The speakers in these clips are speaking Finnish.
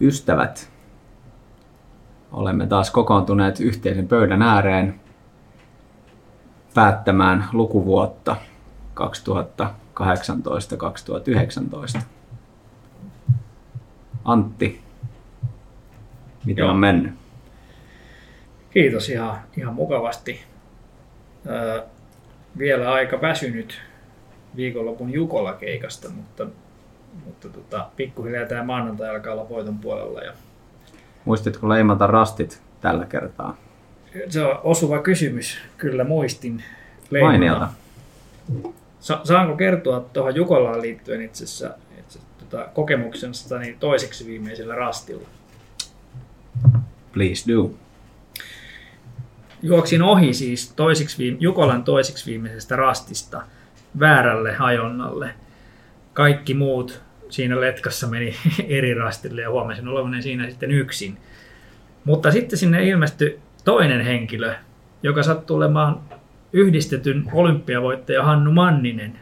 Ystävät, olemme taas kokoontuneet yhteisen pöydän ääreen päättämään lukuvuotta 2018-2019. Antti, miten Joo. on mennyt? Kiitos ihan, ihan mukavasti. Öö, vielä aika väsynyt viikonlopun Jukola-keikasta, mutta, mutta tota, pikkuhiljaa tämä maanantai alkaa olla voiton puolella. Ja Muistitko leimata rastit tällä kertaa? se on osuva kysymys, kyllä muistin. Mainiota. Sa- saanko kertoa tuohon Jukolaan liittyen itse asiassa, itse, tota, kokemuksestani toiseksi viimeisellä rastilla? Please do. Juoksin ohi siis toisiksi viime, Jukolan toiseksi viimeisestä rastista väärälle hajonnalle. Kaikki muut siinä letkassa meni eri rastille ja huomasin olevani siinä sitten yksin. Mutta sitten sinne ilmestyi toinen henkilö, joka sattui olemaan yhdistetyn olympiavoittaja Hannu Manninen,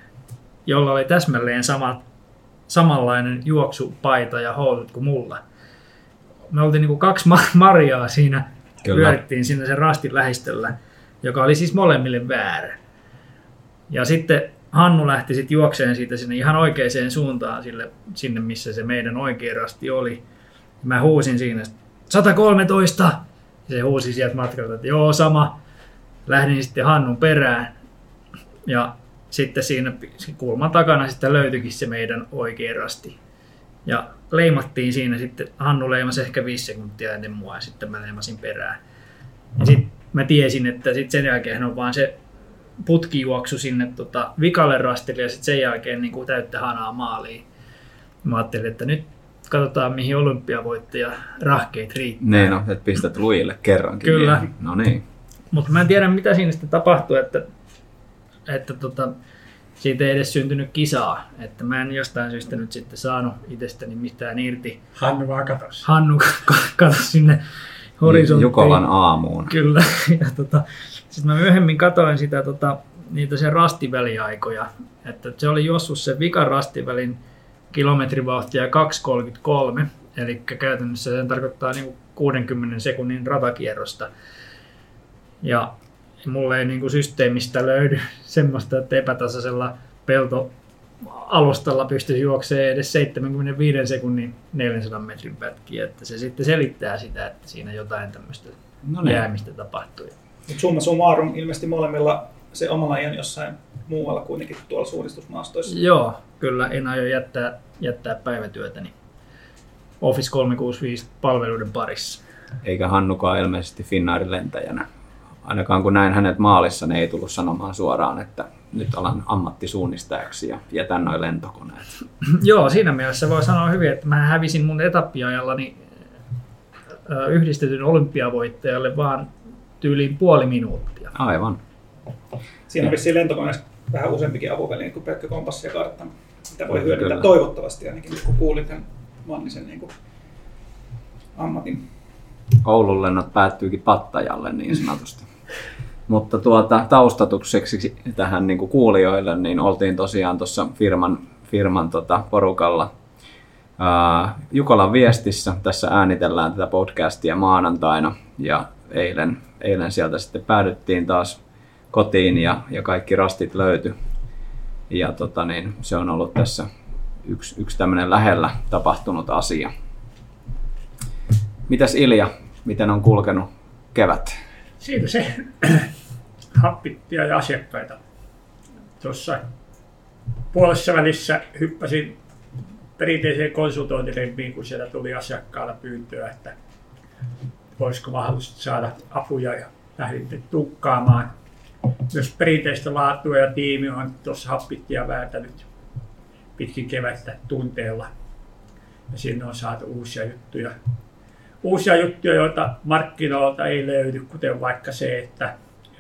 jolla oli täsmälleen sama, samanlainen juoksupaita ja housut kuin mulla. Me oltiin niin kuin kaksi ma- Mariaa siinä Kyllä. pyörittiin sinne sen rastin lähistöllä, joka oli siis molemmille väärä. Ja sitten Hannu lähti sitten juokseen siitä sinne ihan oikeaan suuntaan sille, sinne, missä se meidän oikea rasti oli. Mä huusin siinä, 113! Ja se huusi sieltä matkalta, että joo, sama. Lähdin sitten Hannun perään. Ja sitten siinä kulman takana sitten löytyikin se meidän oikea rasti. Ja leimattiin siinä sitten, Hannu leimasi ehkä viisi sekuntia ennen mua ja sitten mä leimasin perään. Ja sitten mä tiesin, että sitten sen jälkeen on vaan se putkijuoksu sinne tota, vikalle rastille ja sitten sen jälkeen niin kuin täyttä hanaa maaliin. Mä ajattelin, että nyt katsotaan mihin olympiavoittaja rahkeet riittää. Niin, no, että pistät lujille kerrankin. Kyllä. vielä. No niin. Mutta mä en tiedä mitä siinä sitten tapahtui, että, että tota, siitä ei edes syntynyt kisaa. Että mä en jostain syystä nyt sitten saanut itsestäni mitään irti. Hannu vaan katos. Hannu kato sinne horisonttiin. Jukolan aamuun. Kyllä. Ja tota, sitten mä myöhemmin katoin sitä, tota, niitä sen rastiväliaikoja. Että se oli juossut sen vikan rastivälin kilometrivauhtia 2.33. Eli käytännössä se tarkoittaa niinku 60 sekunnin ratakierrosta. Ja mulle ei niinku systeemistä löydy semmoista, että epätasaisella pelto alustalla pystyisi juoksemaan edes 75 sekunnin 400 metrin pätkiä, että se sitten selittää sitä, että siinä jotain tämmöistä No niin. jäämistä tapahtui. Mut summa summarum ilmeisesti molemmilla se oma laji on jossain muualla kuitenkin kuin tuolla suunnistusmaastoissa. Joo, kyllä en aio jättää, jättää päivätyötäni Office 365 palveluiden parissa. Eikä Hannukaan ilmeisesti Finnairin lentäjänä. Ainakaan kun näin hänet maalissa, niin ei tullut sanomaan suoraan, että nyt alan ammattisuunnistajaksi ja jätän noin lentokoneet. Joo, siinä mielessä voi sanoa hyvin, että mä hävisin mun etappiajallani yhdistetyn olympiavoittajalle vaan tyyliin puoli minuuttia. Aivan. Siinä on vissiin lentokoneessa vähän useampikin apuväline kuin pelkkä kompassi ja kartta. Sitä voi hyödyntää Kyllä. toivottavasti ainakin, nyt kun kuulin tämän Mannisen niin kuin ammatin. Oulun lennot päättyykin Pattajalle niin sanotusti. Mutta tuota, taustatukseksi tähän niin kuin kuulijoille, niin oltiin tosiaan tuossa firman, firman tota, porukalla ää, Jukolan viestissä. Tässä äänitellään tätä podcastia maanantaina ja eilen, eilen sieltä sitten päädyttiin taas kotiin ja, ja kaikki rastit löytyi. Ja tota, niin, se on ollut tässä yksi, yksi tämmöinen lähellä tapahtunut asia. Mitäs Ilja, miten on kulkenut kevät? Siitä se happittia ja asiakkaita. Tuossa puolessa välissä hyppäsin perinteiseen konsultointirempiin, kun sieltä tuli asiakkaalla pyyntöä, että voisiko mahdollisesti saada apuja ja lähdin tukkaamaan. Myös perinteistä laatua ja tiimi on tuossa happittia vääntänyt pitkin kevättä tunteella. Ja sinne on saatu uusia juttuja uusia juttuja, joita markkinoilta ei löydy, kuten vaikka se, että,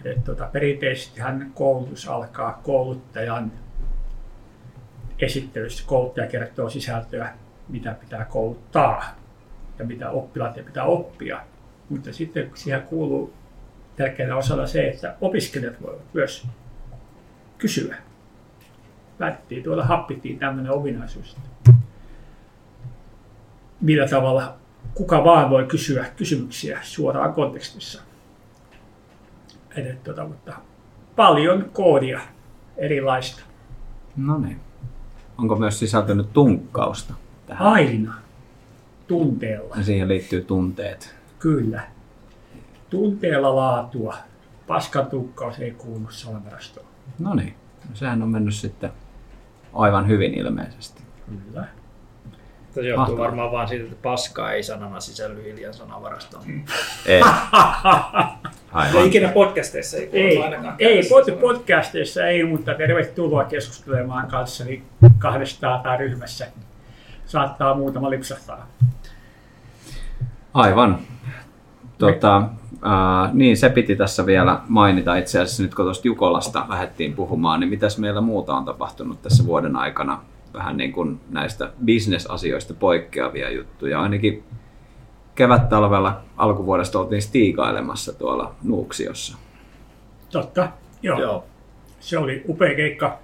että tuota, perinteisesti hän koulutus alkaa kouluttajan esittelyssä. Kouluttaja kertoo sisältöä, mitä pitää kouluttaa ja mitä oppilaat pitää oppia. Mutta sitten siihen kuuluu tärkeänä osana se, että opiskelijat voivat myös kysyä. Päätettiin tuolla happittiin tämmöinen ominaisuus, millä tavalla kuka vaan voi kysyä kysymyksiä suoraan kontekstissa. Eli, tota, mutta paljon koodia erilaista. No niin. Onko myös sisältynyt tunkkausta tähän? Aina tunteella, Ja siihen liittyy tunteet. kyllä. Tunteella laatua. Paskan tukkaus ei kuulu sanavarastoon. No niin. Sehän on mennyt sitten aivan hyvin ilmeisesti. Kyllä. Se johtuu Mahtavaa. varmaan vaan siitä, että paskaa ei sanana sisälly Hiljan sanavarastoon. Ei. Ja Aivan. ikinä podcasteissa ei Ei, ainakaan. ei pod- podcasteissa ei, mutta tervetuloa keskustelemaan kanssani kahdestaan tai ryhmässä. Saattaa muutama lipsahtaa. Aivan. Tota, ää, niin, se piti tässä vielä mainita itse asiassa nyt kun tuosta Jukolasta lähdettiin puhumaan, niin mitäs meillä muuta on tapahtunut tässä vuoden aikana? Vähän niin kuin näistä bisnesasioista poikkeavia juttuja. Ainakin kevät-talvella alkuvuodesta oltiin stiikailemassa tuolla Nuuksiossa. Totta, joo. Joo. Se oli upea keikka.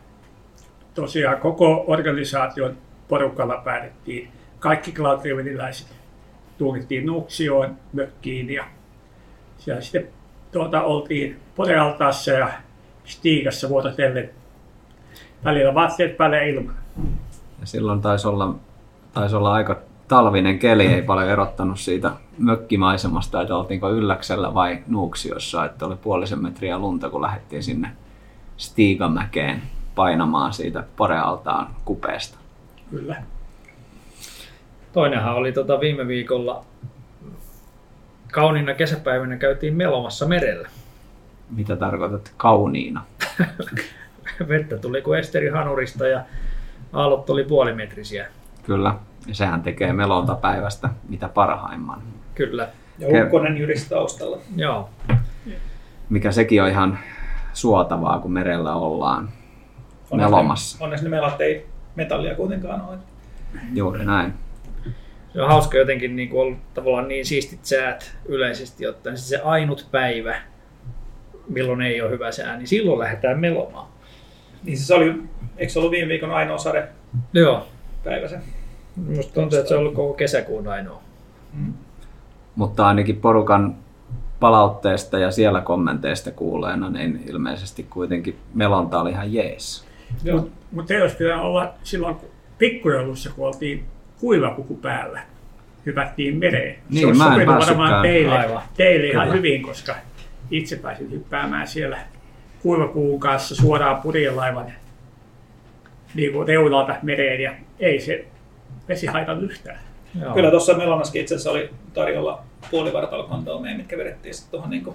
Tosiaan koko organisaation porukalla päätettiin, kaikki cloud tuumittiin Nuuksioon, mökkiin ja siellä sitten tuota, oltiin Porealtaassa ja Stiigassa vuorotellen välillä vaatteet päälle ilman. Ja silloin taisi olla, taisi olla aika talvinen keli, ei paljon erottanut siitä mökkimaisemasta, että oltiinko Ylläksellä vai Nuuksiossa, että oli puolisen metriä lunta, kun lähdettiin sinne Stiigamäkeen painamaan siitä Porealtaan kupeesta. Kyllä. Toinenhan oli tota viime viikolla kauniina kesäpäivänä käytiin melomassa merellä. Mitä tarkoitat kauniina? Vettä tuli kuin Esteri Hanurista ja aallot oli puolimetrisiä. Kyllä, ja sehän tekee melontapäivästä mitä parhaimman. Kyllä, Ja Ukkonen jyrisi taustalla. joo. Mikä sekin on ihan suotavaa, kun merellä ollaan melomassa. Onneksi ne melat ei metallia kuitenkaan ole. Juuri näin. Se on hauska jotenkin niin kuin ollut tavallaan niin siistit säät yleisesti ottaen. Siis se ainut päivä, milloin ei ole hyvä sää, niin silloin lähdetään melomaan. Niin se oli, eikö se ollut viime viikon ainoa sadepäivä Joo. se? Musta tuntuu, että se on ollut koko kesäkuun ainoa. Mutta ainakin porukan palautteesta ja siellä kommenteista kuuleena, niin ilmeisesti kuitenkin melonta oli ihan jees. Joo. Mutta mut olisi pitänyt olla silloin kun pikkujoulussa, kun oltiin kuivapuku päällä. Hypättiin mereen. Niin, se olisi mä en sopinut päässytkään. varmaan teille, Aivan. teille ihan Kyllä. hyvin, koska itse pääsin hyppäämään siellä kuivapuun kanssa suoraan purjelaivan niin kuin reunalta mereen ja ei se vesi haitannut yhtään. Joo. Kyllä tuossa Melonaskin itse asiassa oli tarjolla puolivartalokondomeja, mitkä vedettiin sitten tuohon niin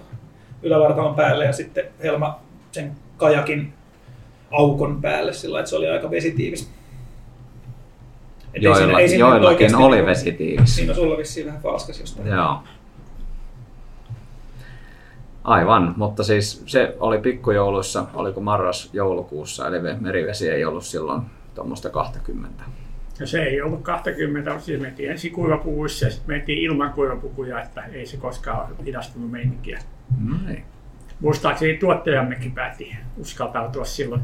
ylävartalon päälle ja sitten Helma sen kajakin aukon päälle sillä lailla, että se oli aika vesitiivis. Et ei siinä- ei siinä joillakin oli niinku- vesitiivis. Niin no sulla vissiin vähän falskas jostain. Joo. Aivan, mutta siis se oli pikkujouluissa, oliko marras-joulukuussa, eli ve- merivesi ei ollut silloin tuommoista 20. Ja se ei ollut 20, mutta siis mentiin ensin kuivapuvuissa ja sitten mentiin ilman kuivapukuja, että ei se koskaan ole hidastunut meininkiä. No ei. Muistaakseni tuottajammekin päätti uskaltautua silloin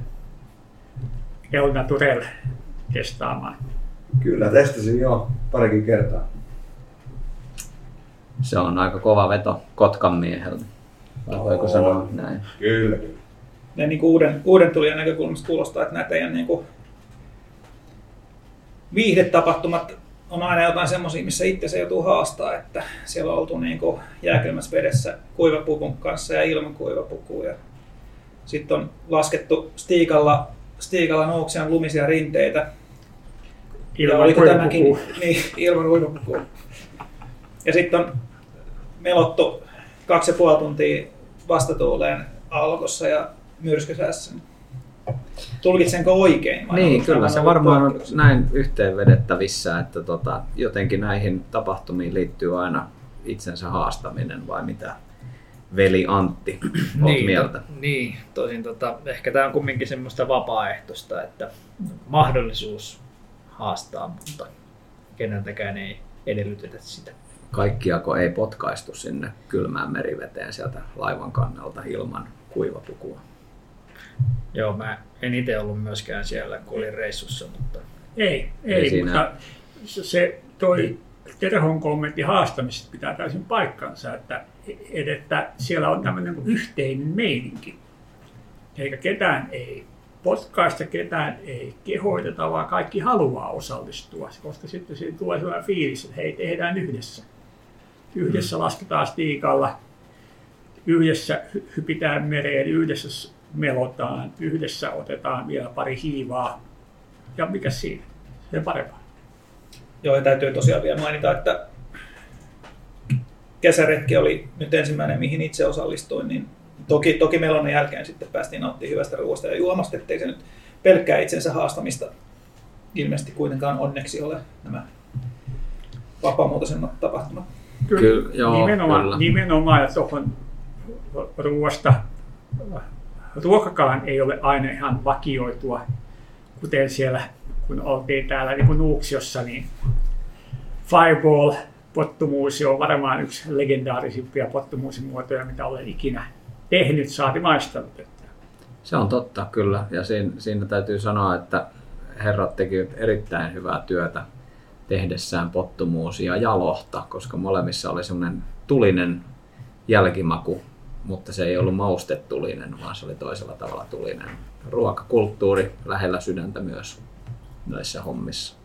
El Naturel testaamaan. Kyllä, testasin jo parikin kertaa. Se on aika kova veto Kotkan mieheltä. Vai voiko On. sanoa näin? Kyllä, kyllä. Ne niin uuden, uuden tulijan näkökulmasta kuulostaa, että nämä teidän niin kuin viihdetapahtumat on aina jotain semmoisia, missä itse se joutuu haastaa, että siellä on oltu niin jääkylmässä vedessä kuivapukun kanssa ja ilman kuivapukua. Ja sitten on laskettu stiikalla, stiikalla Nouksian lumisia rinteitä. ja Ilman oliko tämäkin niin, ilman kuivapukua. Ja sitten on melottu kaksi ja puoli tuntia vastatuuleen alkossa ja myrskysäässä. Tulkitsenko oikein? vai Niin, kyllä se varmaan on näin yhteenvedettävissä, että tota, jotenkin näihin tapahtumiin liittyy aina itsensä haastaminen vai mitä veli Antti oot niin, mieltä? To, niin, tosin tota, ehkä tämä on kumminkin semmoista vapaaehtoista, että mahdollisuus haastaa, mutta keneltäkään ei edellytetä sitä. Kaikkiako ei potkaistu sinne kylmään meriveteen sieltä laivan kannalta ilman kuivapukua? Joo, mä en itse ollut myöskään siellä, kun olin reissussa, mutta Ei, Ei ei, siinä- mutta se- se toi Terhon kommentti haastamisesta pitää täysin paikkansa, että, että siellä on tämmöinen yhteinen meininki. Eikä ketään ei potkaista, ketään ei kehoiteta, vaan kaikki haluaa osallistua, koska sitten siinä tulee sellainen fiilis, että hei, tehdään yhdessä. Yhdessä lasketaan stiikalla, yhdessä hypitään mereen, yhdessä melotaan, yhdessä otetaan vielä pari hiivaa. Ja mikä siinä? Se parempaa. Joo, ja täytyy tosiaan vielä mainita, että kesäretki oli nyt ensimmäinen, mihin itse osallistuin, niin toki, toki melonin jälkeen sitten päästiin nauttimaan hyvästä ruoasta ja juomasta, ettei se nyt pelkkää itsensä haastamista ilmeisesti kuitenkaan onneksi ole nämä vapaamuotoisemmat tapahtumat. Kyllä, Kyllä, joo, nimenomaan, kyllä. nimenomaan ja tuohon ruoasta, ruokakaan ei ole aina ihan vakioitua, kuten siellä, kun oltiin täällä niin kuin Nuuksiossa, niin Fireball pottumuusi on varmaan yksi legendaarisimpia pottumuusimuotoja, mitä olen ikinä tehnyt, saati maistanut. Se on totta, kyllä. Ja siinä, siinä täytyy sanoa, että herrat tekivät erittäin hyvää työtä tehdessään pottumuusia ja lohta, koska molemmissa oli semmoinen tulinen jälkimaku, mutta se ei ollut maustetulinen, vaan se oli toisella tavalla tulinen. Ruokakulttuuri lähellä sydäntä myös näissä hommissa.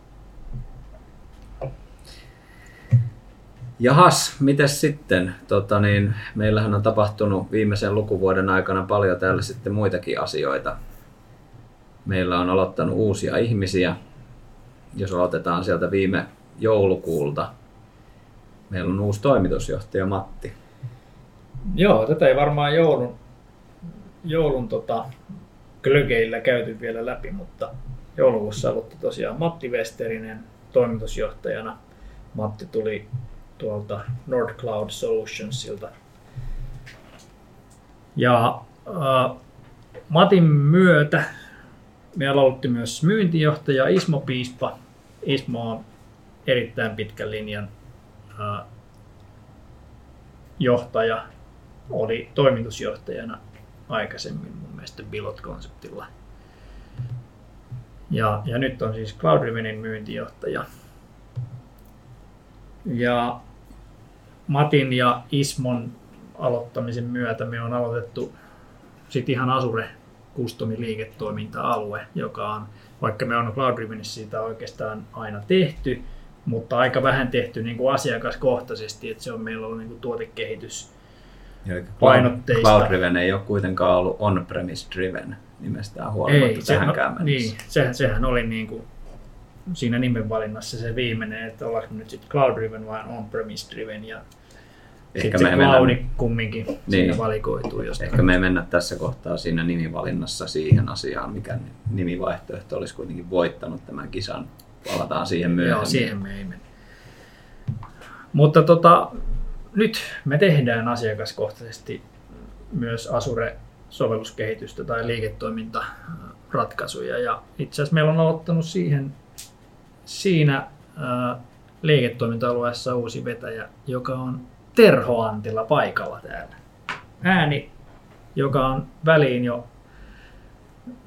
Jahas, mites sitten? Tota niin, meillähän on tapahtunut viimeisen lukuvuoden aikana paljon täällä sitten muitakin asioita. Meillä on aloittanut uusia ihmisiä. Jos aloitetaan sieltä viime joulukuulta, meillä on uusi toimitusjohtaja Matti. Joo, tätä ei varmaan joulun, joulun tota, klögeillä käyty vielä läpi, mutta joulukuussa aloitti tosiaan Matti Westerinen toimitusjohtajana. Matti tuli tuolta Nordcloud Solutionsilta. Ja äh, Matin myötä meillä aloitti myös myyntijohtaja Ismo Piispa. Ismo on erittäin pitkän linjan johtaja, oli toimitusjohtajana aikaisemmin mun mielestä Bilot-konseptilla. Ja, ja nyt on siis Cloud Rivenin myyntijohtaja. Ja Matin ja Ismon aloittamisen myötä me on aloitettu sitten ihan Asure Customin liiketoiminta-alue, joka on, vaikka me on Cloud Rivenissä siitä oikeastaan aina tehty, mutta aika vähän tehty niin kuin asiakaskohtaisesti, että se on meillä ollut niin kuin tuotekehitys Painotteista. Cloud Driven ei ole kuitenkaan ollut on-premise driven nimestään huolimatta se, tähänkään no, mennessä. niin, sehän, sehän oli niin kuin siinä nimenvalinnassa se viimeinen, että ollaanko nyt sitten cloud driven vai on-premise driven ja Ehkä sitten me mennä- kumminkin niin. siinä valikoituu jostain. Ehkä me ei mennä tässä kohtaa siinä nimivalinnassa siihen asiaan, mikä nimivaihtoehto olisi kuitenkin voittanut tämän kisan. Palataan siihen myöhemmin. Joo, siihen me ei mennä. Mutta tota, nyt me tehdään asiakaskohtaisesti myös Asure-sovelluskehitystä tai liiketoimintaratkaisuja. Ja itse asiassa meillä on aloittanut siihen, siinä ää, liiketoiminta-alueessa uusi vetäjä, joka on Terho Antila paikalla täällä. Ääni, joka on väliin jo,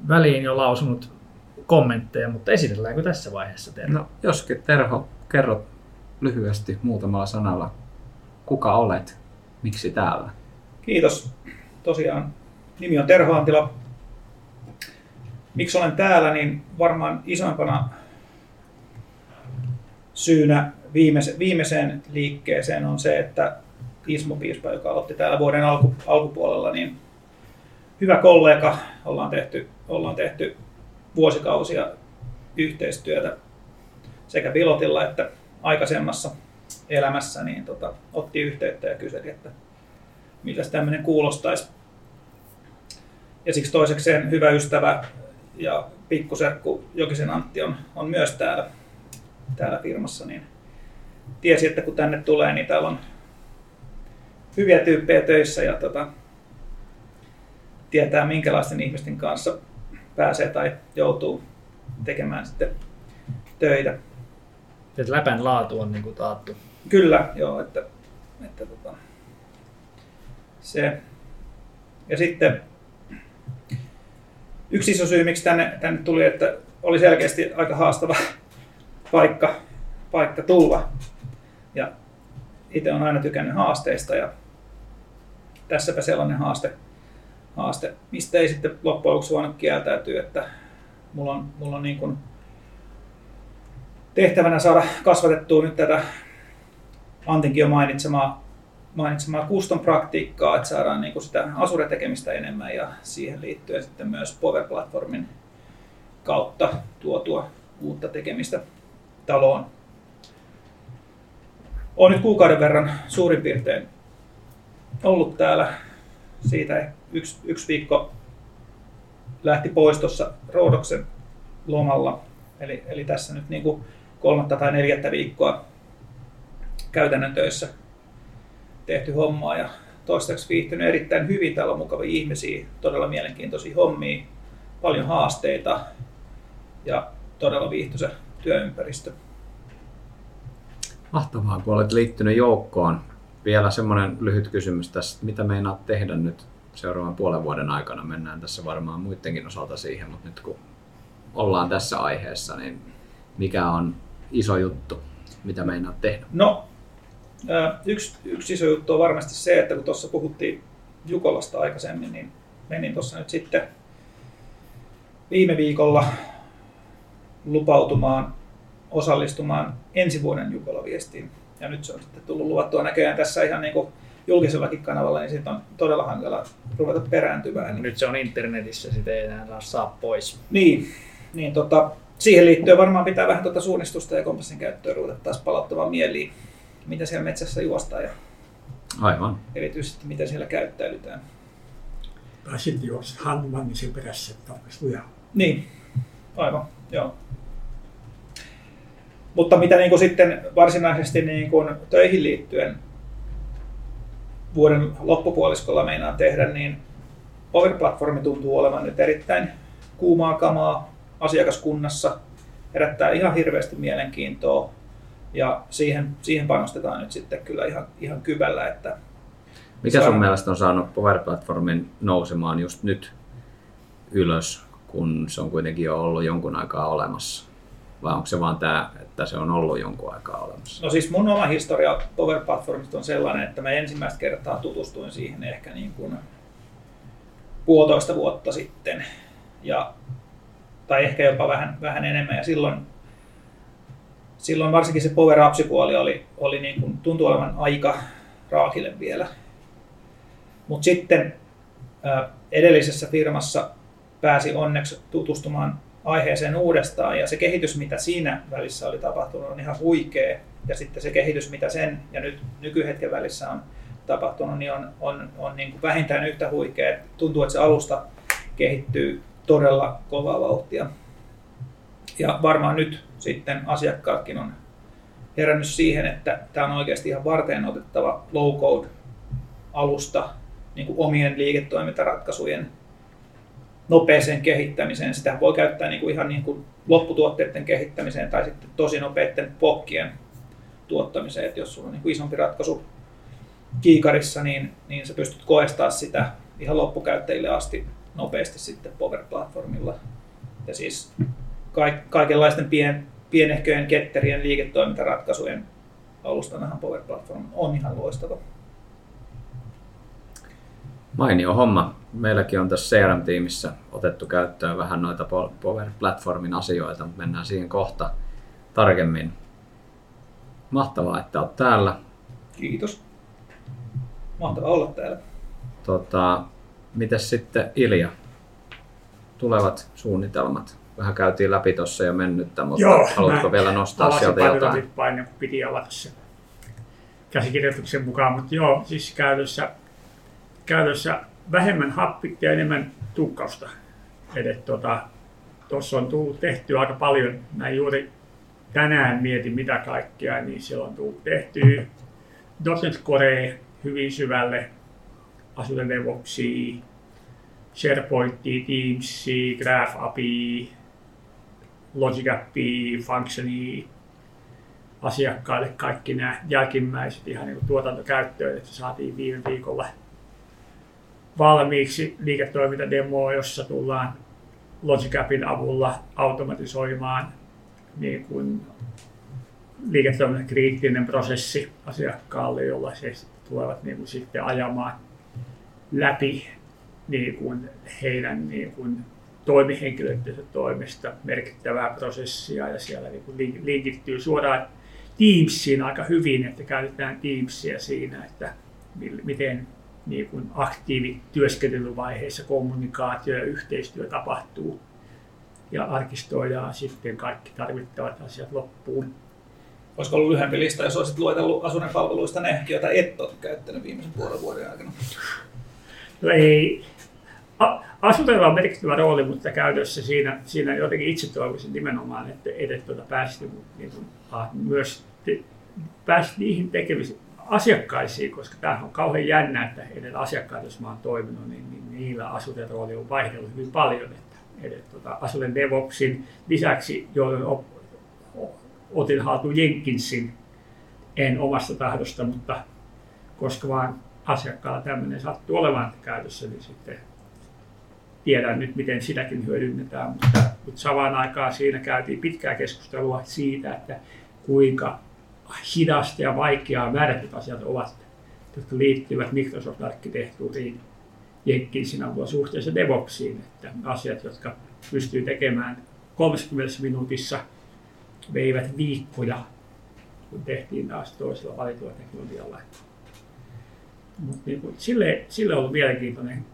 väliin jo lausunut kommentteja, mutta esitelläänkö tässä vaiheessa Terho? No, joskin Terho, kerrot lyhyesti muutamalla sanalla, kuka olet, miksi täällä? Kiitos. Tosiaan nimi on Terho Antila. Miksi olen täällä, niin varmaan isoimpana syynä viimeise- viimeiseen liikkeeseen on se, että Ismo Piispa, joka aloitti täällä vuoden alku, alkupuolella, niin hyvä kollega. Ollaan tehty, ollaan tehty vuosikausia yhteistyötä sekä pilotilla että aikaisemmassa elämässä, niin tota, otti yhteyttä ja kyseli, että miltä tämmöinen kuulostaisi. Ja siksi toisekseen hyvä ystävä ja pikkuserkku Jokisen Antti on, on myös täällä, täällä firmassa, niin tiesi, että kun tänne tulee, niin täällä on hyviä tyyppejä töissä ja tota, tietää, minkälaisten ihmisten kanssa pääsee tai joutuu tekemään sitten töitä. että läpän laatu on niin kuin taattu. Kyllä, joo, että, että tota, se. Ja sitten yksi iso syy, miksi tänne, tänne tuli, että oli selkeästi aika haastava paikka, paikka tulla. Itse on aina tykännyt haasteista ja tässäpä sellainen haaste, haaste mistä ei sitten loppujen lopuksi voinut kieltäytyä, että mulla on, mulla on niin kuin tehtävänä saada kasvatettua nyt tätä Antinkin jo mainitsemaa, mainitsemaa custom praktiikkaa, että saadaan niin kuin sitä Azure-tekemistä enemmän ja siihen liittyen sitten myös Power Platformin kautta tuotua uutta tekemistä taloon. Olen nyt kuukauden verran suurin piirtein ollut täällä. Siitä yksi, yksi viikko lähti pois tuossa Roodoksen lomalla. Eli, eli tässä nyt niin kuin kolmatta tai neljättä viikkoa käytännön töissä tehty hommaa ja toistaiseksi viihtynyt erittäin hyvin. Täällä on mukavia ihmisiä, todella mielenkiintoisia hommia, paljon haasteita ja todella viihtyisä työympäristö. Mahtavaa, kun olet liittynyt joukkoon. Vielä semmoinen lyhyt kysymys tässä, mitä meinaat tehdä nyt seuraavan puolen vuoden aikana? Mennään tässä varmaan muidenkin osalta siihen, mutta nyt kun ollaan tässä aiheessa, niin mikä on iso juttu, mitä meinaat tehdä? No, yksi, yksi iso juttu on varmasti se, että kun tuossa puhuttiin Jukolasta aikaisemmin, niin menin tuossa nyt sitten viime viikolla lupautumaan osallistumaan ensi vuoden Jukola-viestiin. Ja nyt se on sitten tullut luvattua näköjään tässä ihan niin kuin julkisellakin kanavalla, niin siitä on todella hankala ruveta perääntymään. Niin... Nyt se on internetissä, sitä ei enää saa, pois. Niin, niin tota, siihen liittyen varmaan pitää vähän tuota suunnistusta ja kompassin käyttöä ruveta taas palauttamaan mieliin, mitä siellä metsässä juostaan ja Aivan. erityisesti miten siellä käyttäydytään. Tai sitten juokset Hannumannin perässä, että onko. Niin, aivan, joo. Mutta mitä niin kuin sitten varsinaisesti niin kuin töihin liittyen vuoden loppupuoliskolla meinaan tehdä, niin Power-platformi tuntuu olevan nyt erittäin kuumaa kamaa asiakaskunnassa, herättää ihan hirveästi mielenkiintoa ja siihen, siihen panostetaan nyt sitten kyllä ihan, ihan kyvällä. Että Mikä sun mielestä on saanut Power-platformin nousemaan just nyt ylös, kun se on kuitenkin jo ollut jonkun aikaa olemassa? Vai onko se vaan tämä, että se on ollut jonkun aikaa olemassa? No siis mun oma historia Power Platformista on sellainen, että mä ensimmäistä kertaa tutustuin siihen ehkä niin kuin puolitoista vuotta sitten. Ja, tai ehkä jopa vähän, vähän enemmän. Ja silloin, silloin varsinkin se Power Apps-puoli oli, oli niin kuin, tuntui olevan aika raakille vielä. Mutta sitten edellisessä firmassa pääsi onneksi tutustumaan aiheeseen uudestaan ja se kehitys, mitä siinä välissä oli tapahtunut, on ihan huikea. Ja sitten se kehitys, mitä sen ja nyt nykyhetken välissä on tapahtunut, niin on, on, on niin kuin vähintään yhtä huikea. Tuntuu, että se alusta kehittyy todella kovaa vauhtia. Ja varmaan nyt sitten asiakkaatkin on herännyt siihen, että tämä on oikeasti ihan varten otettava low-code alusta niin kuin omien liiketoimintaratkaisujen nopeeseen kehittämiseen. Sitä voi käyttää niin kuin ihan niin kuin lopputuotteiden kehittämiseen tai sitten tosi nopeiden pokkien tuottamiseen. Että jos sulla on niin kuin isompi ratkaisu kiikarissa, niin, niin sä pystyt koestaa sitä ihan loppukäyttäjille asti nopeasti sitten Power-platformilla. Ja siis kaikenlaisten pien, pienehköjen ketterien liiketoimintaratkaisujen alustanahan Power Platform on ihan loistava. Mainio homma. Meilläkin on tässä CRM-tiimissä otettu käyttöön vähän noita Power Platformin asioita, mutta mennään siihen kohta tarkemmin. Mahtavaa, että olet täällä. Kiitos. Mahtavaa olla täällä. Tota, mitäs sitten Ilja? Tulevat suunnitelmat? Vähän käytiin läpi tuossa jo mennyttä, mutta Joo, haluatko vielä nostaa sieltä jotain? Paine, kun piti avata se käsikirjoituksen mukaan, mutta joo, siis käytössä käytössä vähemmän happikkia ja enemmän tukkausta. Tuossa tota, on tullut tehty aika paljon, näin juuri tänään mietin mitä kaikkea, niin siellä on tullut tehty .NET Core hyvin syvälle, Azure DevOpsia, SharePointia, Graph API, Logic API, Functionia, asiakkaille kaikki nämä jälkimmäiset ihan niin tuotantokäyttöön, että saatiin viime viikolla valmiiksi liiketoimintademoa, jossa tullaan Logic Appin avulla automatisoimaan niin kuin liiketoiminnan kriittinen prosessi asiakkaalle, jolla se tulevat niin kuin sitten ajamaan läpi niin kuin heidän niin kuin toimihenkilöiden toimesta merkittävää prosessia. Ja siellä niin kuin linkittyy suoraan Teamsiin aika hyvin, että käytetään Teamsia siinä, että miten niin kuin aktiivityöskentelyvaiheessa kommunikaatio ja yhteistyö tapahtuu ja arkistoidaan sitten kaikki tarvittavat asiat loppuun. Olisiko ollut lyhyempi lista, jos olisit luetellut Asunen palveluista ne, joita et ole käyttänyt viimeisen puolen vuoden aikana? No ei. Asuteilla on merkittävä rooli, mutta käytössä siinä, siinä jotenkin itse toivoisin nimenomaan, että edes tuota päästä niin kuin, myös te, päästä niihin tekemisiin asiakkaisiin, koska tämä on kauhean jännä, että edes asiakkaat, jos mä oon toiminut, niin, niin niillä asuteen rooli on vaihdellut hyvin paljon. Että, että tuota, asuteen DevOpsin lisäksi, joiden op, otin haltuun Jenkinsin, en omasta tahdosta, mutta koska vaan asiakkaalla tämmöinen sattuu olemaan käytössä, niin sitten tiedän nyt, miten sitäkin hyödynnetään. Mutta, mutta samaan aikaan siinä käytiin pitkää keskustelua siitä, että kuinka hidasta ja vaikeaa määrätyt asiat ovat, jotka liittyvät Microsoft-arkkitehtuuriin Jenkinsin avulla suhteessa DevOpsiin, että asiat, jotka pystyy tekemään 30 minuutissa, veivät viikkoja, kun tehtiin taas toisella valitulla teknologialla. Mutta niin sille, sille on ollut mielenkiintoinen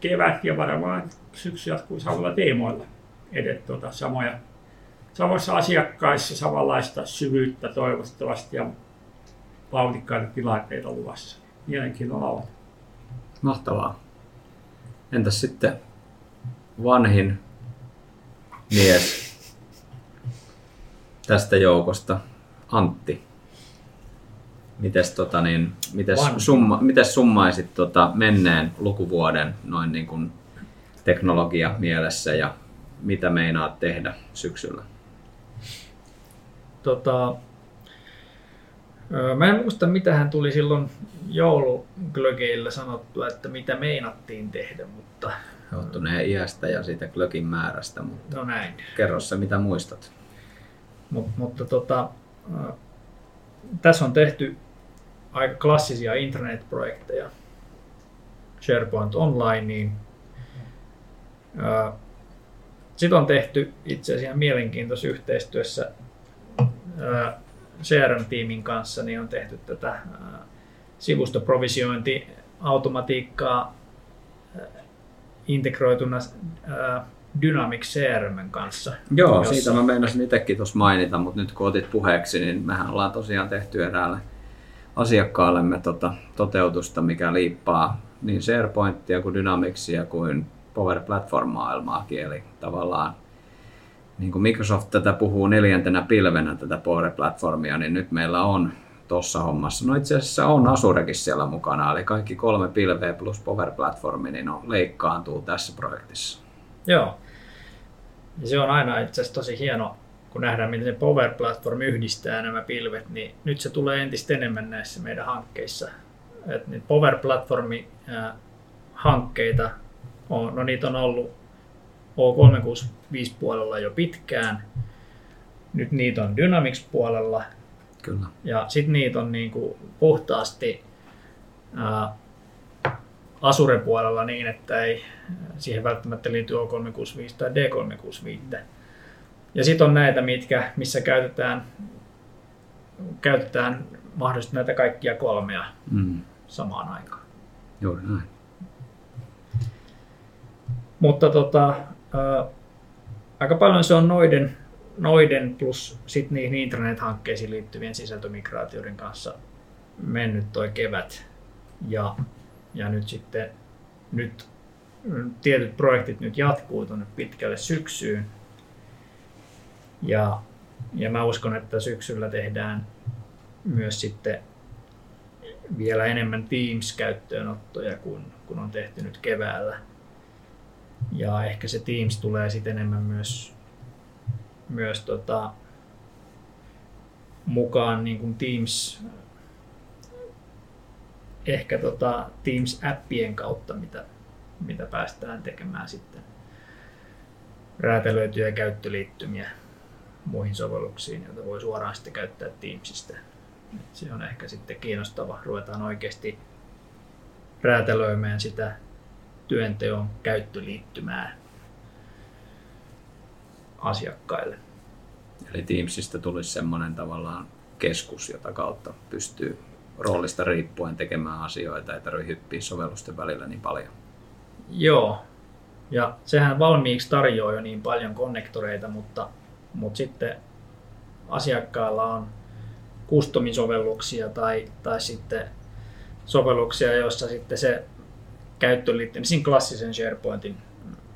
kevät ja varmaan syksy jatkuu samalla teemoilla edet tuota, samoja, samoissa asiakkaissa samanlaista syvyyttä toivottavasti ja vauhdikkaita tilanteita luvassa. Mielenkiintoinen ala. Mahtavaa. Entäs sitten vanhin mies tästä joukosta, Antti? Mites, tota, niin, mites, summa, mites summaisit tota, menneen lukuvuoden noin niin kuin teknologia mielessä ja mitä meinaat tehdä syksyllä? Tota, mä en muista, mitä hän tuli silloin jouluglögeillä sanottua, että mitä meinattiin tehdä, mutta... Johtuneen iästä ja siitä glögin määrästä, mutta no näin. kerro se, mitä muistat. Mut, mutta tota, tässä on tehty aika klassisia internet-projekteja SharePoint Onlineen. Sitten on tehty itse asiassa mielenkiintoisessa yhteistyössä CRM-tiimin kanssa, niin on tehty tätä sivustoprovisiointi-automatiikkaa integroituna Dynamics CRM kanssa. Joo, jossa... siitä mä meinasin itsekin tuossa mainita, mutta nyt kun otit puheeksi, niin mehän ollaan tosiaan tehty eräälle asiakkaallemme tota, toteutusta, mikä liippaa niin SharePointia kuin Dynamicsia kuin Power Platform-maailmaakin. Eli tavallaan niin kuin Microsoft tätä puhuu neljäntenä pilvenä tätä Power Platformia, niin nyt meillä on tuossa hommassa. No itse asiassa on Asurekin siellä mukana, eli kaikki kolme pilveä plus Power Platformi niin on, leikkaantuu tässä projektissa. Joo. Ja se on aina itse asiassa tosi hieno kun nähdään, miten se Power Platform yhdistää nämä pilvet, niin nyt se tulee entistä enemmän näissä meidän hankkeissa. Et nyt Power Platformi hankkeita, on, no niitä on ollut O365 puolella jo pitkään. Nyt niitä on Dynamics puolella. Kyllä. Ja sitten niitä on niinku puhtaasti ää, Azure puolella niin, että ei siihen välttämättä liity O365 tai D365. Ja sitten on näitä, mitkä, missä käytetään, käytetään mahdollisesti näitä kaikkia kolmea mm. samaan aikaan. Juuri näin. Mutta tota, ää, aika paljon se on noiden, noiden plus sit niihin internet-hankkeisiin liittyvien sisältömigraatioiden kanssa mennyt toi kevät. Ja, ja nyt sitten nyt tietyt projektit nyt jatkuu tuonne pitkälle syksyyn. Ja, ja mä uskon, että syksyllä tehdään myös sitten vielä enemmän Teams-käyttöönottoja kuin, kuin on tehty nyt keväällä. Ja ehkä se Teams tulee sitten enemmän myös, myös tota, mukaan niin kuin Teams, ehkä tota Teams-appien kautta, mitä, mitä päästään tekemään sitten räätälöityjä käyttöliittymiä muihin sovelluksiin, joita voi suoraan sitten käyttää Teamsista. Se on ehkä sitten kiinnostava. Ruvetaan oikeasti räätälöimään sitä työnteon käyttöliittymää asiakkaille. Eli Teamsista tulisi semmoinen tavallaan keskus, jota kautta pystyy roolista riippuen tekemään asioita, ei tarvitse hyppiä sovellusten välillä niin paljon. Joo, ja sehän valmiiksi tarjoaa jo niin paljon konnektoreita, mutta, mutta sitten asiakkaalla on customisovelluksia tai, tai sitten sovelluksia, joissa sitten se käyttö liittyy siinä klassisen SharePointin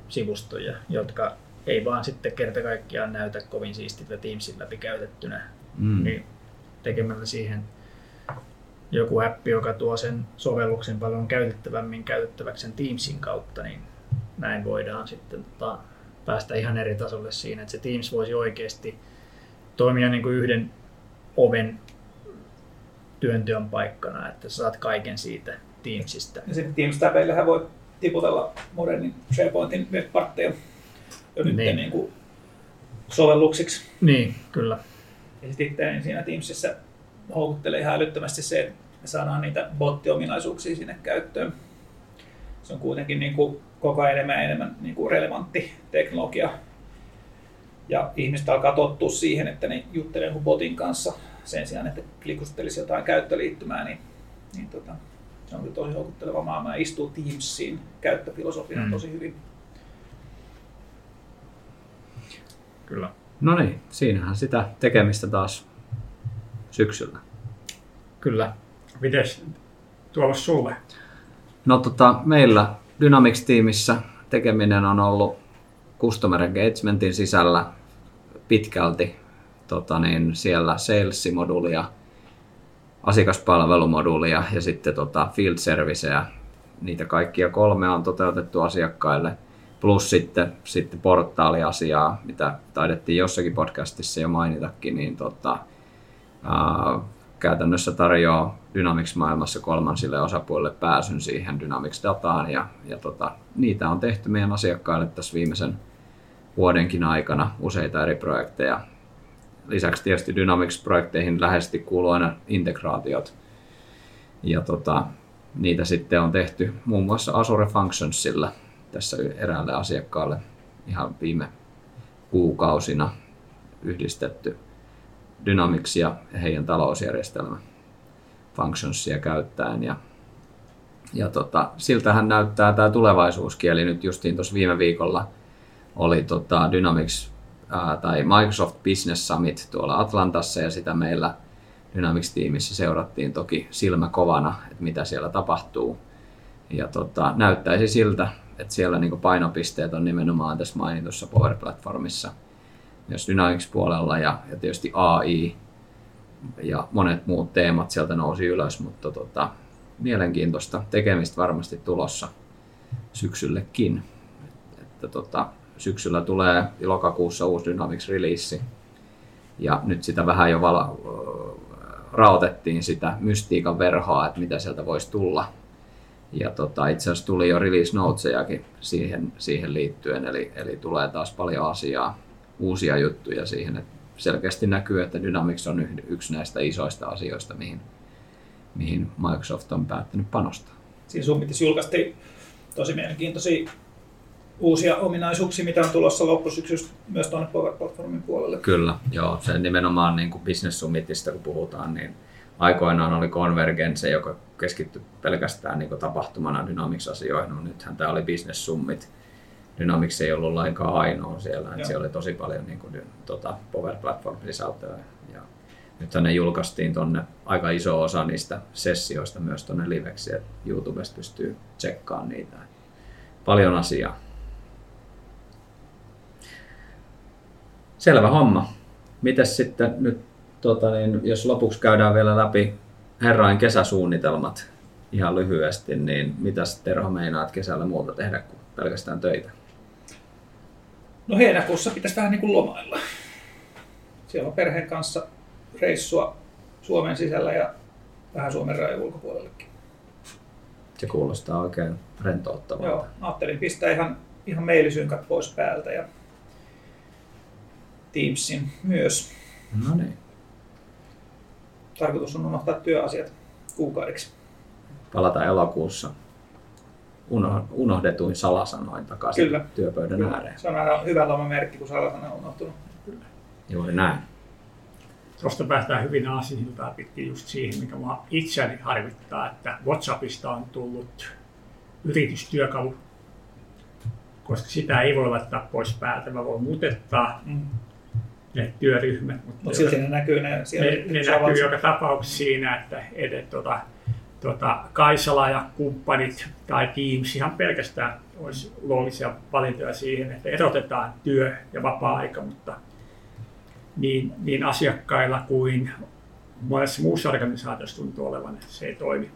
sivustoja, jotka ei vaan sitten kerta kaikkiaan näytä kovin siistiltä Teamsin läpi käytettynä. Mm. Niin tekemällä siihen joku appi, joka tuo sen sovelluksen paljon käytettävämmin käytettäväksi sen Teamsin kautta, niin näin voidaan sitten tota, päästä ihan eri tasolle siinä, että se Teams voisi oikeasti toimia niin kuin yhden oven työnteon paikkana, että saat kaiken siitä Teamsista. Ja sitten Teams Tabeillehän voi tiputella modernin SharePointin webpartteja jo nyt Niin. niin. kuin sovelluksiksi. Niin, kyllä. Ja sitten siinä Teamsissa houkuttelee ihan älyttömästi se, että me saadaan niitä bottiominaisuuksia sinne käyttöön. Se on kuitenkin niin kuin koko ajan enemmän enemmän niin kuin relevantti teknologia. Ja ihmiset alkaa tottua siihen, että ne juttelee botin kanssa sen sijaan, että klikustelisi jotain käyttöliittymää, niin, niin tota, se on kyllä tosi houkutteleva maailma ja istuu Teamsiin käyttöfilosofiaan Mm. tosi hyvin. Kyllä. No niin, siinähän sitä tekemistä taas syksyllä. Kyllä. Mites Tuomas sulle? No tota, meillä Dynamics-tiimissä tekeminen on ollut Customer Engagementin sisällä pitkälti tota niin, siellä sales-moduulia, asiakaspalvelumoduulia ja sitten tota field serviceä. Niitä kaikkia kolme on toteutettu asiakkaille. Plus sitten, sitten portaaliasiaa, mitä taidettiin jossakin podcastissa jo mainitakin, niin tota, ää, käytännössä tarjoaa Dynamics-maailmassa kolmansille osapuolille pääsyn siihen Dynamics-dataan ja, ja tota, niitä on tehty meidän asiakkaille tässä viimeisen vuodenkin aikana useita eri projekteja. Lisäksi tietysti Dynamics-projekteihin läheisesti kuuluu aina integraatiot ja tota, niitä sitten on tehty muun muassa Azure Functionsilla tässä eräälle asiakkaalle ihan viime kuukausina yhdistetty Dynamicsia ja heidän talousjärjestelmä functionsia käyttäen. Ja, ja tota, siltähän näyttää tämä tulevaisuuskieli nyt justiin tuossa viime viikolla oli tota Dynamics tai Microsoft Business Summit tuolla Atlantassa ja sitä meillä Dynamics-tiimissä seurattiin toki silmä kovana, että mitä siellä tapahtuu. Ja tota, näyttäisi siltä, että siellä niin painopisteet on nimenomaan tässä mainitussa Power Platformissa myös Dynamics-puolella ja, ja tietysti AI ja monet muut teemat sieltä nousi ylös, mutta tota, mielenkiintoista tekemistä varmasti tulossa syksyllekin. Että, tota, syksyllä tulee lokakuussa uusi Dynamics-release ja nyt sitä vähän jo vala, raotettiin sitä mystiikan verhoa, että mitä sieltä voisi tulla. Ja tota, itse asiassa tuli jo release notesejakin siihen, siihen liittyen, eli, eli tulee taas paljon asiaa, uusia juttuja siihen, että selkeästi näkyy, että Dynamics on yh- yksi näistä isoista asioista, mihin, mihin Microsoft on päättänyt panostaa. Siinä Summitissa julkaistiin tosi mielenkiintoisia uusia ominaisuuksia, mitä on tulossa loppusyksystä myös tuonne Power Platformin puolelle. Kyllä, joo. Se nimenomaan niin kuin Business Summitista, kun puhutaan, niin aikoinaan oli Convergence, joka keskittyi pelkästään niin kuin tapahtumana Dynamics-asioihin. No, nythän tämä oli Business Summit. Dynamics ei ollut lainkaan ainoa siellä, että siellä oli tosi paljon niin kuin, tota, Power Platform-sisältöä. Ja nythän ne julkaistiin tonne aika iso osa niistä sessioista myös tuonne liveksi, että YouTubesta pystyy tsekkaamaan niitä. Paljon asiaa. Selvä homma. Mites sitten nyt, tota niin, jos lopuksi käydään vielä läpi herrain kesäsuunnitelmat ihan lyhyesti, niin mitäs Terho meinaat kesällä muuta tehdä kuin pelkästään töitä? No heinäkuussa pitäisi vähän niin kuin lomailla. Siellä on perheen kanssa reissua Suomen sisällä ja vähän Suomen rajan ulkopuolellekin. Se kuulostaa oikein rentouttavalta. Joo, ajattelin pistää ihan, ihan mailisynkat pois päältä ja Teamsin myös. No niin. Tarkoitus on unohtaa työasiat kuukaudeksi. Palata elokuussa uno- unohdetuin salasanoin takaisin Kyllä. työpöydän ääreen. Se on aina hyvä lomamerkki, kun salasana on unohtunut. Juuri näin. Tuosta päästään hyvin aasinsiltaa pitkin just siihen, mikä mua itseäni harvittaa, että WhatsAppista on tullut yritystyökalu, koska sitä ei voi laittaa pois päältä. Mä voin mutettaa Mm. Ne työryhmät, mutta Mutta silti ne näkyy ne siellä. ne, ne näkyy joka tapauksessa siinä, että, että tuota, tuota, Kaisala ja kumppanit tai Teams ihan pelkästään olisi loogisia valintoja siihen, että erotetaan työ ja vapaa-aika, mutta niin, niin asiakkailla kuin monessa muussa organisaatiossa tuntuu olevan, että se ei toimi.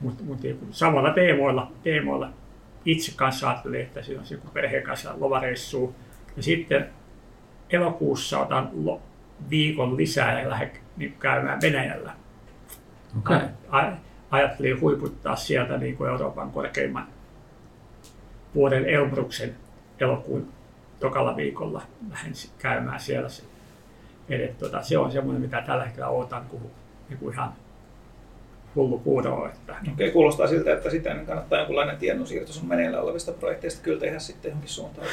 Mutta mut samalla teemoilla, teemoilla itse kanssa ajattelin, että siinä on se joku perheen kanssa lovareissu. Ja sitten elokuussa otan viikon lisää ja lähden niin käymään Venäjällä. A- Ajattelin huiputtaa sieltä niin kuin Euroopan korkeimman vuoden Elbruksen elokuun tokalla viikolla lähden si- käymään siellä. Eli tota, se on semmoinen, mitä tällä hetkellä odotan kuin, niin kuin ihan hullu puuroa. Että Okei, kuulostaa siltä, että sitten ennen kannattaa jonkunlainen tiedonsiirto sun meneillä olevista projekteista kyllä tehdä sitten johonkin suuntaan.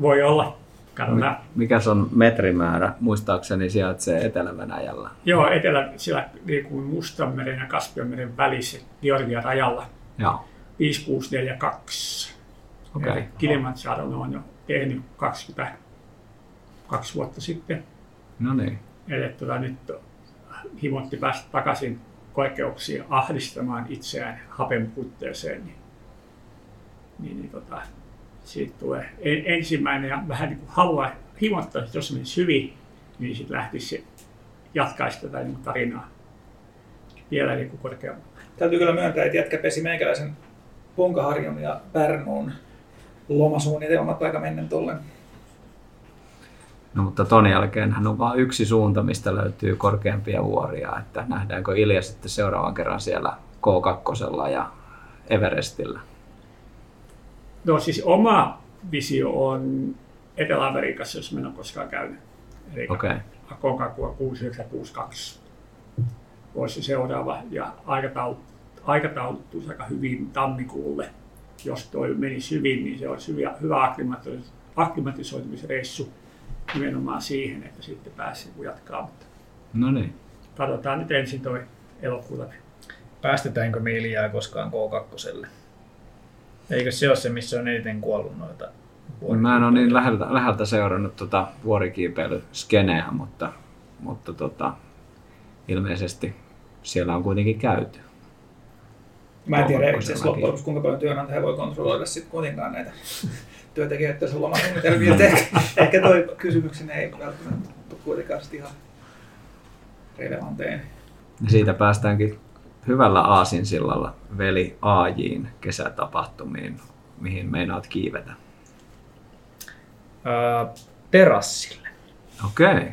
Voi olla, katsotaan. Mikä se on metrimäärä? Muistaakseni sijaitsee Etelä-Venäjällä. Joo, etelä, siellä niin kuin Mustanmeren ja Kaspianmeren välissä Georgian rajalla Joo. 5642. Okei. Eli Kilimanjaro on jo tehnyt 22 vuotta sitten. No niin. Eli tota, nyt himotti päästä takaisin korkeuksiin ahdistamaan itseään hapen puutteeseen. Niin, niin, niin tota, siitä tulee en, ensimmäinen ja vähän niin kuin haluaa himottaa, että jos menisi hyvin, niin sitten lähtisi jatkaisi tätä niin tarinaa vielä niin kuin korkeammalle. Täytyy kyllä myöntää, että jätkä pesi meikäläisen Punkaharjun ja Pärnuun lomasuunnitelmat aika mennen tollen. No, mutta ton jälkeen on vain yksi suunta, mistä löytyy korkeampia vuoria, että nähdäänkö Ilja sitten seuraavan kerran siellä K2 ja Everestillä. No siis oma visio on Etelä-Amerikassa, jos minä olen koskaan käynyt. Eli. Okay. Aconcagua 6962 olisi se seuraava ja aikataulut, aikatauluttuisi aika hyvin tammikuulle. Jos toi menisi hyvin, niin se olisi hyvä, hyvä akklimatisoitumisreissu nimenomaan siihen, että sitten pääsi jatkaa. Mutta No niin. katsotaan nyt ensin toi elokuu läpi. Päästetäänkö me Iljaa koskaan K2? Eikö se ole se, missä on eniten kuollut noita Mä en ole niin läheltä, läheltä seurannut tota vuorikiipeilyskeneä, mutta, mutta tota, ilmeisesti siellä on kuitenkin käyty. Mä en tiedä se loppujen lopuksi, kuinka paljon työnantaja voi kontrolloida sitten kuitenkaan näitä työntekijöiden lomasuunnitelmia. Et ehkä, ehkä toi kysymyksen ei välttämättä ole kuitenkaan ihan relevantein. Ja siitä päästäänkin hyvällä aasinsillalla veli AJin kesätapahtumiin, mihin meinaat kiivetä. Öö, terassille. Okei. Okay.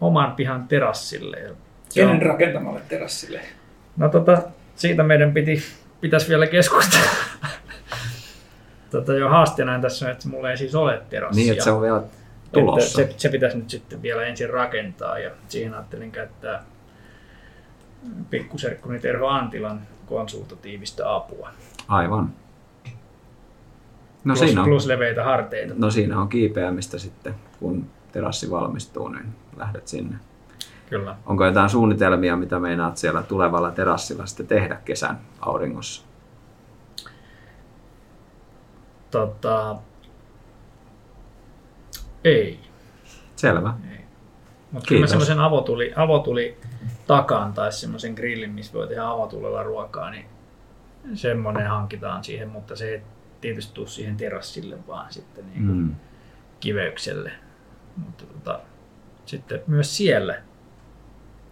Oman pihan terassille. Kenen on- rakentamalle terassille? No tota, siitä meidän piti, pitäisi vielä keskustella. tota, jo haasteena tässä on, että mulla ei siis ole terassia. Niin, että se on vielä tulossa. Että se, se pitäisi nyt sitten vielä ensin rakentaa ja siihen ajattelin käyttää pikkuserkkuni Terho Antilan konsultatiivista apua. Aivan. No plus, siinä, on, plus leveitä harteita. no siinä on kiipeämistä sitten, kun terassi valmistuu, niin lähdet sinne. Kyllä. Onko jotain suunnitelmia, mitä meinaat siellä tulevalla terassilla sitten tehdä kesän auringossa? Tota, ei. Selvä. Mutta kyllä mä semmoisen avotuli, avotuli takaan tai semmoisen grillin, missä voi tehdä avotulella ruokaa, niin semmoinen hankitaan siihen, mutta se ei tietysti tule siihen terassille, vaan sitten niin kuin Mm. kiveykselle. Mutta tota, sitten myös siellä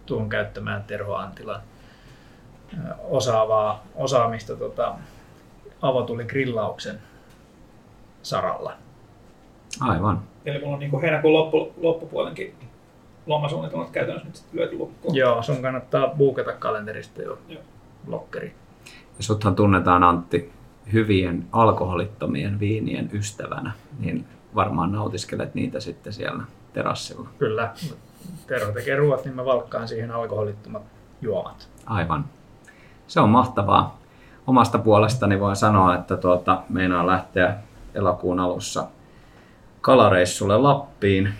tuun käyttämään Terho Antilan osaavaa, osaamista tota, avotuli grillauksen saralla. Aivan. Eli mulla on niin heinäkuun loppu, loppupuolenkin lomasuunnitelmat käytännössä nyt sitten lyöty lukkoon. Joo, sun kannattaa buukata kalenterista jo Joo. lokkeri. Ja suthan tunnetaan Antti hyvien alkoholittomien viinien ystävänä, niin varmaan nautiskelet niitä sitten siellä terassilla. Kyllä. Tero tekee ruoat, niin mä valkkaan siihen alkoholittomat juomat. Aivan. Se on mahtavaa. Omasta puolestani voin sanoa, että tuota, meinaan lähteä elokuun alussa kalareissulle Lappiin,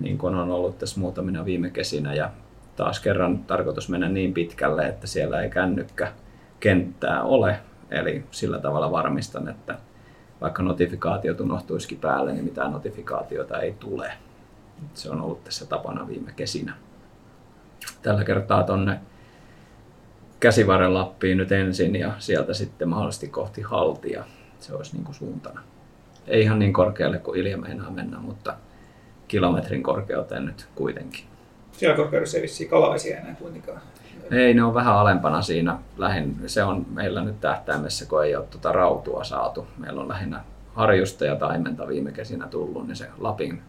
niin kuin on ollut tässä muutamina viime kesinä. Ja taas kerran tarkoitus mennä niin pitkälle, että siellä ei kännykkä kenttää ole. Eli sillä tavalla varmistan, että vaikka notifikaatiot unohtuisikin päälle, niin mitään notifikaatiota ei tule. Se on ollut tässä tapana viime kesinä. Tällä kertaa tonne käsivarren Lappiin nyt ensin ja sieltä sitten mahdollisesti kohti Haltia. Se olisi niin kuin suuntana. Ei ihan niin korkealle kuin Ilja meinaa mennä, mutta kilometrin korkeuteen nyt kuitenkin. Siellä korkeudessa ei vissiin kalaisia enää kuitenkaan. Ei, ne on vähän alempana siinä. Lähin, se on meillä nyt tähtäimessä, kun ei ole tuota rautua saatu. Meillä on lähinnä harjusta ja taimenta viime kesinä tullut, niin se Lapin,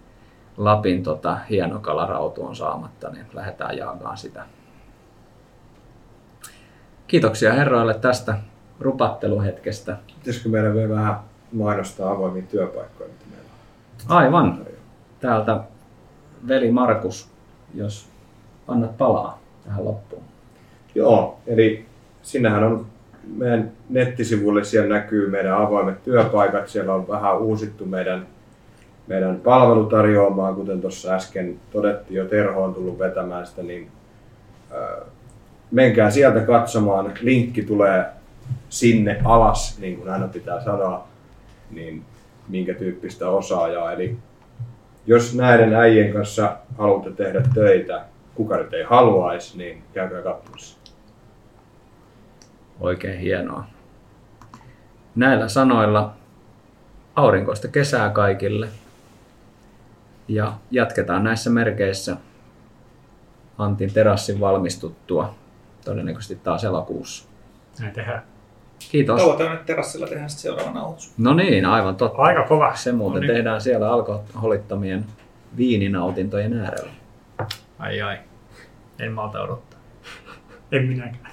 Lapin tota, hieno kalarautu on saamatta, niin lähdetään jaakaan sitä. Kiitoksia herroille tästä rupatteluhetkestä. Pitäisikö meidän vielä vähän mainostaa avoimia työpaikkoja, mitä meillä on Aivan. Täältä veli Markus, jos annat palaa tähän loppuun. Joo, eli sinnehän on meidän nettisivuille, siellä näkyy meidän avoimet työpaikat, siellä on vähän uusittu meidän, meidän palvelutarjoamaa, kuten tuossa äsken todettiin jo, Terho on tullut vetämään sitä, niin menkää sieltä katsomaan, linkki tulee sinne alas, niin kuin aina pitää sanoa, niin minkä tyyppistä osaajaa. Eli jos näiden äijien kanssa haluatte tehdä töitä, kuka nyt ei haluaisi, niin käykää katsomassa. Oikein hienoa. Näillä sanoilla aurinkoista kesää kaikille. Ja jatketaan näissä merkeissä Antin terassin valmistuttua todennäköisesti taas elokuussa. Näin tehdään. Kiitos. Toivotaan, että terassilla tehdään sitten seuraava nauhoitus. No niin, aivan totta. Aika kova. Se muuten No niin. tehdään siellä alkoholittomien viininautintojen äärellä. Ai ai. En malta odottaa. En minäkään.